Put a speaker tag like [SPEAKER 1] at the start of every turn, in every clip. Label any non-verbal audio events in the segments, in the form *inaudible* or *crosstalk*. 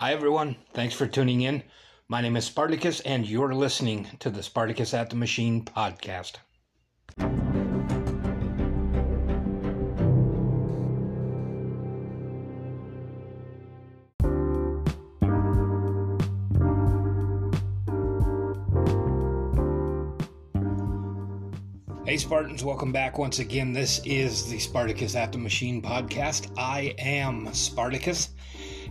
[SPEAKER 1] Hi, everyone. Thanks for tuning in. My name is Spartacus, and you're listening to the Spartacus at the Machine podcast. Hey, Spartans, welcome back once again. This is the Spartacus at the Machine podcast. I am Spartacus.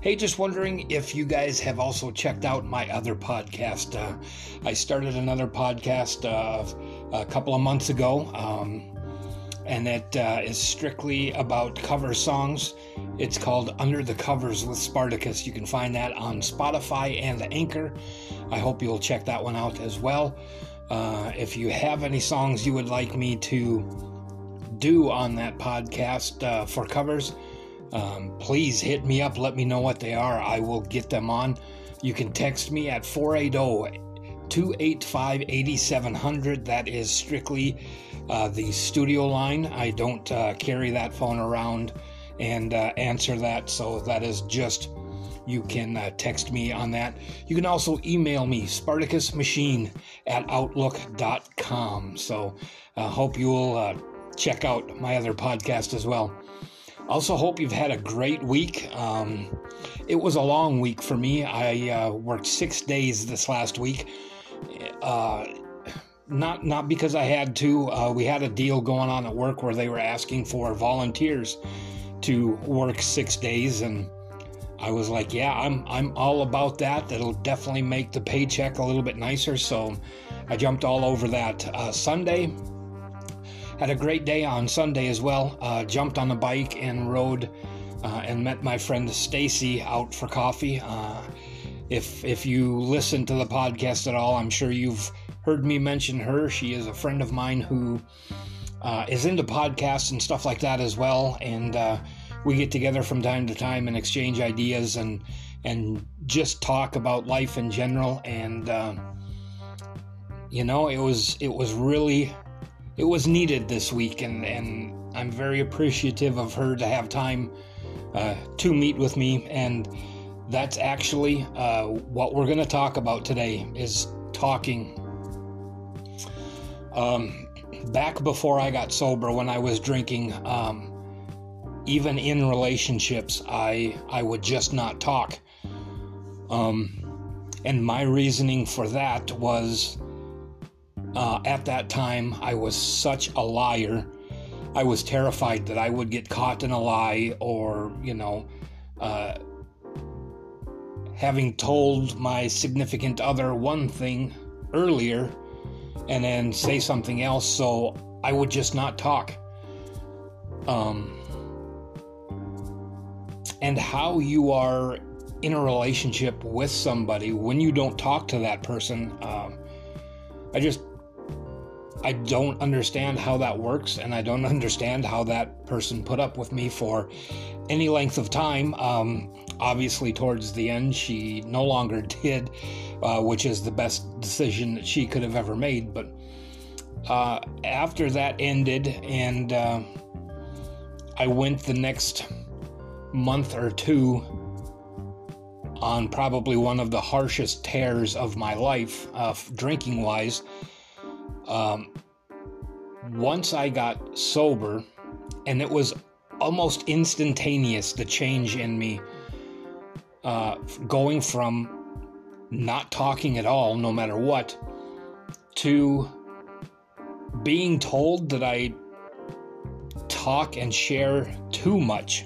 [SPEAKER 1] Hey, just wondering if you guys have also checked out my other podcast. Uh, I started another podcast uh, a couple of months ago, um, and it uh, is strictly about cover songs. It's called Under the Covers with Spartacus. You can find that on Spotify and Anchor. I hope you'll check that one out as well. Uh, if you have any songs you would like me to do on that podcast uh, for covers, um, please hit me up. Let me know what they are. I will get them on. You can text me at 480 285 8700. That is strictly uh, the studio line. I don't uh, carry that phone around and uh, answer that, so that is just you can uh, text me on that. You can also email me, spartacusmachine at outlook.com. So I uh, hope you will uh, check out my other podcast as well. Also, hope you've had a great week. Um, it was a long week for me. I uh, worked six days this last week. Uh, not not because I had to. Uh, we had a deal going on at work where they were asking for volunteers to work six days, and I was like, "Yeah, I'm I'm all about that. That'll definitely make the paycheck a little bit nicer." So I jumped all over that. Uh, Sunday, had a great day on Sunday as well. Uh, jumped on the bike and rode uh, and met my friend Stacy out for coffee. Uh, if if you listen to the podcast at all, I'm sure you've heard me mention her. She is a friend of mine who uh, is into podcasts and stuff like that as well. And uh, we get together from time to time and exchange ideas and and just talk about life in general. And uh, you know, it was it was really it was needed this week, and, and I'm very appreciative of her to have time uh, to meet with me. And that's actually uh, what we're going to talk about today is talking. Um, back before I got sober, when I was drinking, um, even in relationships, I I would just not talk. Um, and my reasoning for that was uh, at that time, I was such a liar. I was terrified that I would get caught in a lie or, you know, uh, having told my significant other one thing earlier and then say something else. So I would just not talk. Um, and how you are in a relationship with somebody when you don't talk to that person. Um, I just I don't understand how that works, and I don't *laughs* understand how that person put up with me for any length of time. Um, obviously, towards the end, she no longer *laughs* did, uh, which is the best decision that she could have ever made. But uh, after that ended, and uh, I went the next month or two on probably one of the harshest tears of my life, uh, drinking wise. Um, once I got sober, and it was almost instantaneous the change in me, uh, going from not talking at all, no matter what, to being told that I talk and share too much.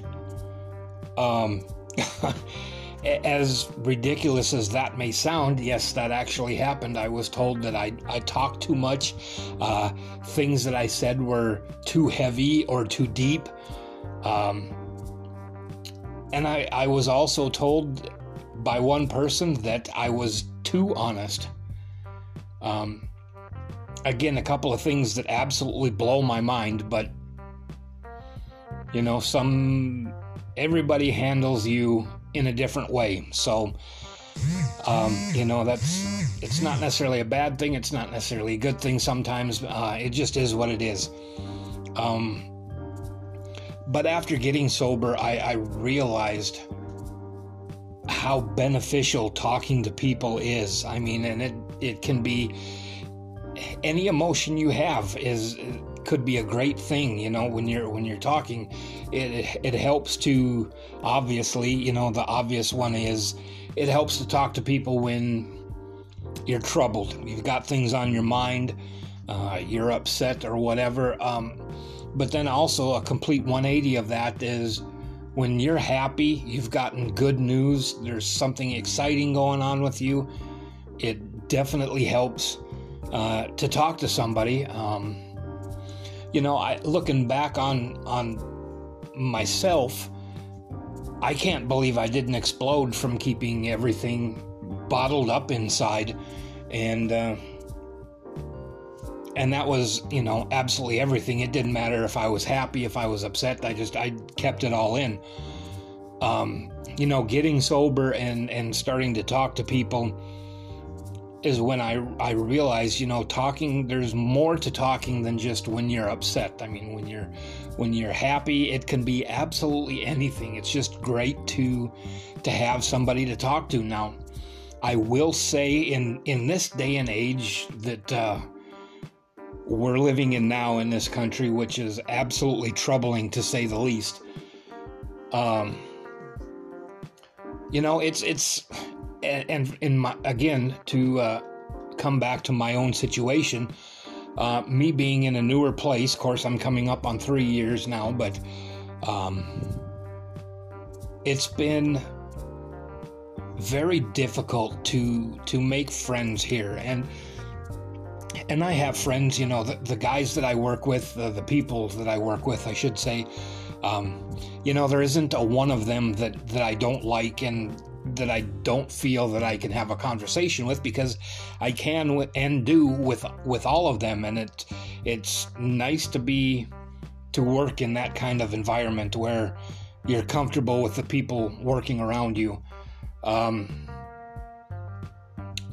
[SPEAKER 1] Um, *laughs* as ridiculous as that may sound, yes, that actually happened. I was told that I, I talked too much. Uh, things that I said were too heavy or too deep. Um, and I, I was also told by one person that I was too honest. Um, again, a couple of things that absolutely blow my mind, but you know, some everybody handles you in a different way. So, um, you know, that's it's not necessarily a bad thing. It's not necessarily a good thing. Sometimes uh, it just is what it is. Um, but after getting sober, I, I realized how beneficial talking to people is. I mean, and it it can be any emotion you have is could be a great thing you know when you're when you're talking it it helps to obviously you know the obvious one is it helps to talk to people when you're troubled you've got things on your mind uh, you're upset or whatever um, but then also a complete 180 of that is when you're happy you've gotten good news there's something exciting going on with you it definitely helps uh, to talk to somebody. Um, you know, I looking back on on myself, I can't believe I didn't explode from keeping everything bottled up inside, and uh, and that was you know absolutely everything. It didn't matter if I was happy, if I was upset. I just I kept it all in. Um, you know, getting sober and and starting to talk to people is when I I realized, you know, talking there's more to talking than just when you're upset. I mean, when you're when you're happy, it can be absolutely anything. It's just great to to have somebody to talk to. Now, I will say in in this day and age that uh, we're living in now in this country, which is absolutely troubling to say the least. Um, you know, it's it's and, in my again to uh, come back to my own situation, uh, me being in a newer place. Of course, I'm coming up on three years now, but um, it's been very difficult to to make friends here and and I have friends, you know, the, the guys that I work with, the, the people that I work with, I should say, um, you know, there isn't a one of them that, that I don't like, and that I don't feel that I can have a conversation with because I can and do with with all of them and it it's nice to be to work in that kind of environment where you're comfortable with the people working around you. Um,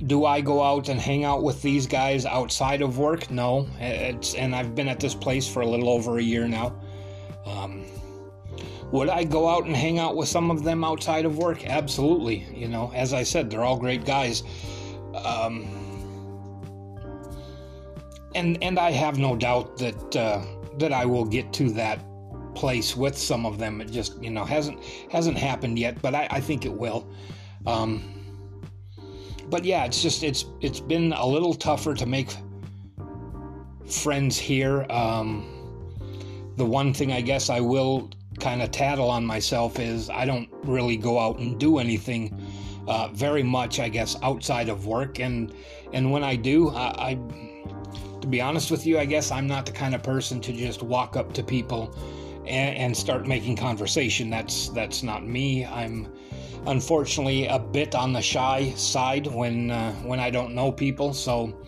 [SPEAKER 1] do I go out and hang out with these guys outside of work? No, it's and I've been at this place for a little over a year now. Um, would I go out and hang out with some of them outside of work? Absolutely. You know, as I said, they're all great guys. Um, and and I have no doubt that uh, that I will get to that place with some of them. It just you know hasn't hasn't happened yet, but I, I think it will. Um, but yeah, it's just it's it's been a little tougher to make friends here. Um, the one thing I guess I will kind of tattle on myself is I don't really go out and do anything uh, very much, I guess, outside of work. And and when I do, I, I, to be honest with you, I guess I'm not the kind of person to just walk up to people and, and start making conversation. That's that's not me. I'm unfortunately a bit on the shy side when uh, when I don't know people. So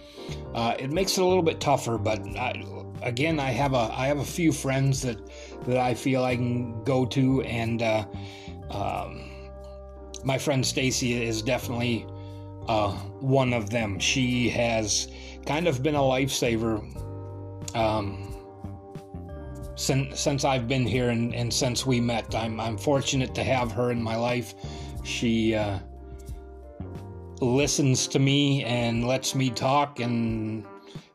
[SPEAKER 1] uh, it makes it a little bit tougher. But I, again, I have a I have a few friends that that I feel I can go to, and uh, um, my friend Stacy is definitely uh, one of them. She has kind of been a lifesaver um, since since I've been here and, and since we met. I'm I'm fortunate to have her in my life. She uh, listens to me and lets me talk, and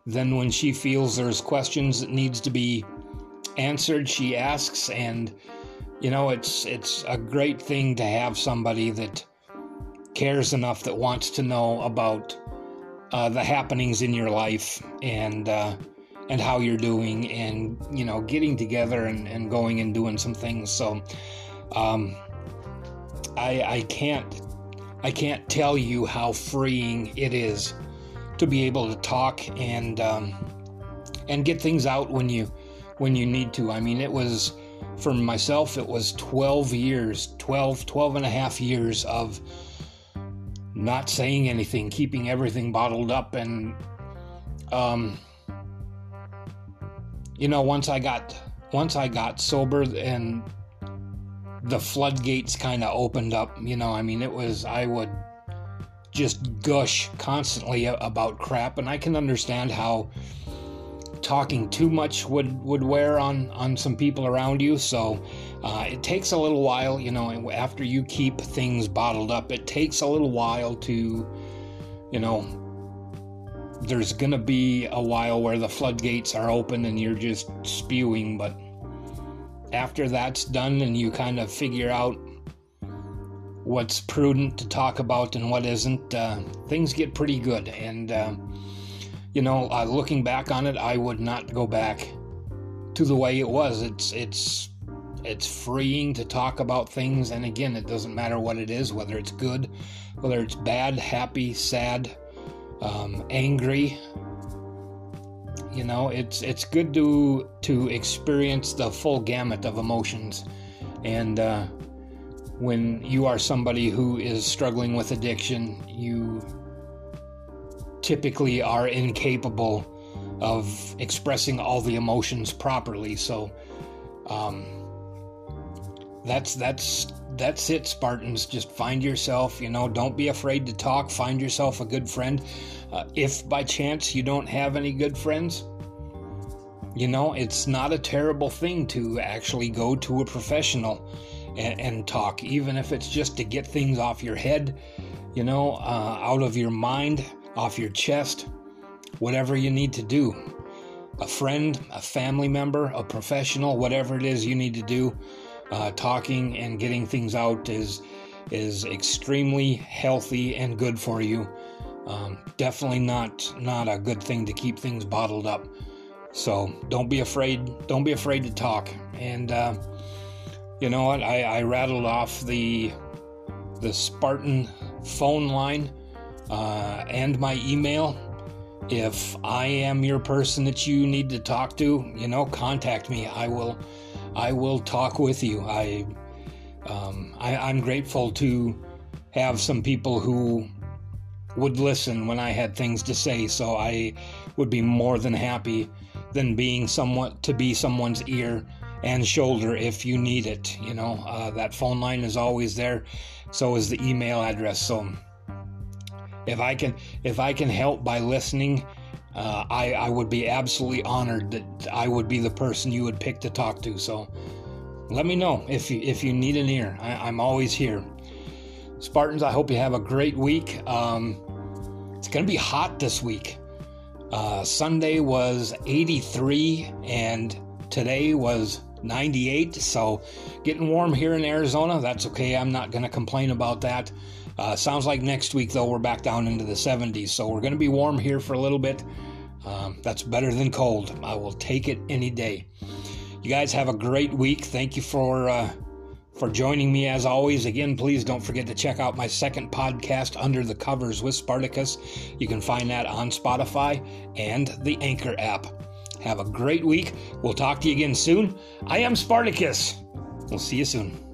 [SPEAKER 1] then when she feels there's questions that needs to be answered she asks and you know it's it's a great thing to have somebody that cares enough that wants to know about uh, the happenings in your life and uh, and how you're doing and you know getting together and, and going and doing some things. So um, I I can't I can't tell you how freeing it is to be able to talk and um, and get things out when you when you need to. I mean, it was, for myself, it was 12 years, 12, 12 and a half years of not saying anything, keeping everything bottled up. And, um, you know, once I got, once I got sober and the floodgates kind of opened up, you know, I mean, it was, I would just gush constantly about crap. And I can understand how talking too much would would wear on on some people around you. So uh, it takes a little while, you know, after you keep things bottled up, it takes a little while to, you know, there's gonna be a while where the floodgates are open and you're just spewing, but after that's done and you kind of figure out what's prudent to talk about and what isn't, uh, things get pretty good. And uh, you know, uh, looking back on it, I would not go back to the way it was. It's it's it's freeing to talk about things, and again, it doesn't matter what it is, whether it's good, whether it's bad, happy, sad, um, angry. You know, it's it's good to to experience the full gamut of emotions, and uh, when you are somebody who is struggling with addiction, you typically are incapable of expressing all the emotions properly. So um, that's that's that's it, Spartans. Just find yourself. You know, don't be afraid to talk. Find yourself a good friend. Uh, if by chance you don't have any good friends, you know, it's not a terrible thing to actually go to a professional and, and talk, even if it's just to get things off your head, you know, uh, out of your mind off your chest, whatever you need to do. A friend, a family member, a professional, whatever it is you need to do, uh, talking and getting things out is is extremely healthy and good for you. Um, definitely not not a good thing to keep things bottled up. So don't be afraid. Don't be afraid to talk. And uh, you know what? I, I rattled off the the Spartan phone line uh, and my email. If I am your person that you need to talk to, you know, contact me. I will, I will talk with you. I, um, I I'm grateful to have some people who would listen when I had things to say. So I would be more than happy than being somewhat to be someone's ear and shoulder if you need it. You know, uh, that phone line is always there. So is the email address. So if I can if I can help by listening, uh, I I would be absolutely honored that I would be the person you would pick to talk to. So let me know if you if you need an ear. I, am always here. Spartans, I hope you have a great week. Um, it's going to be hot this week. Uh, Sunday was 83 and today was 98. So getting warm here in Arizona. That's okay. I'm not going to complain about that. Uh, sounds like next week, though, we're back down into the 70s. So we're going to be warm here for a little bit. Um, that's better than cold. I will take it any day. You guys have a great week. Thank you for uh, for joining me as always. Again, please don't forget to check out my second podcast, Under the Covers with Spartacus. You can find that on Spotify and the Anchor app. Have a great week. We'll talk to you again soon. I am Spartacus. We'll see you soon.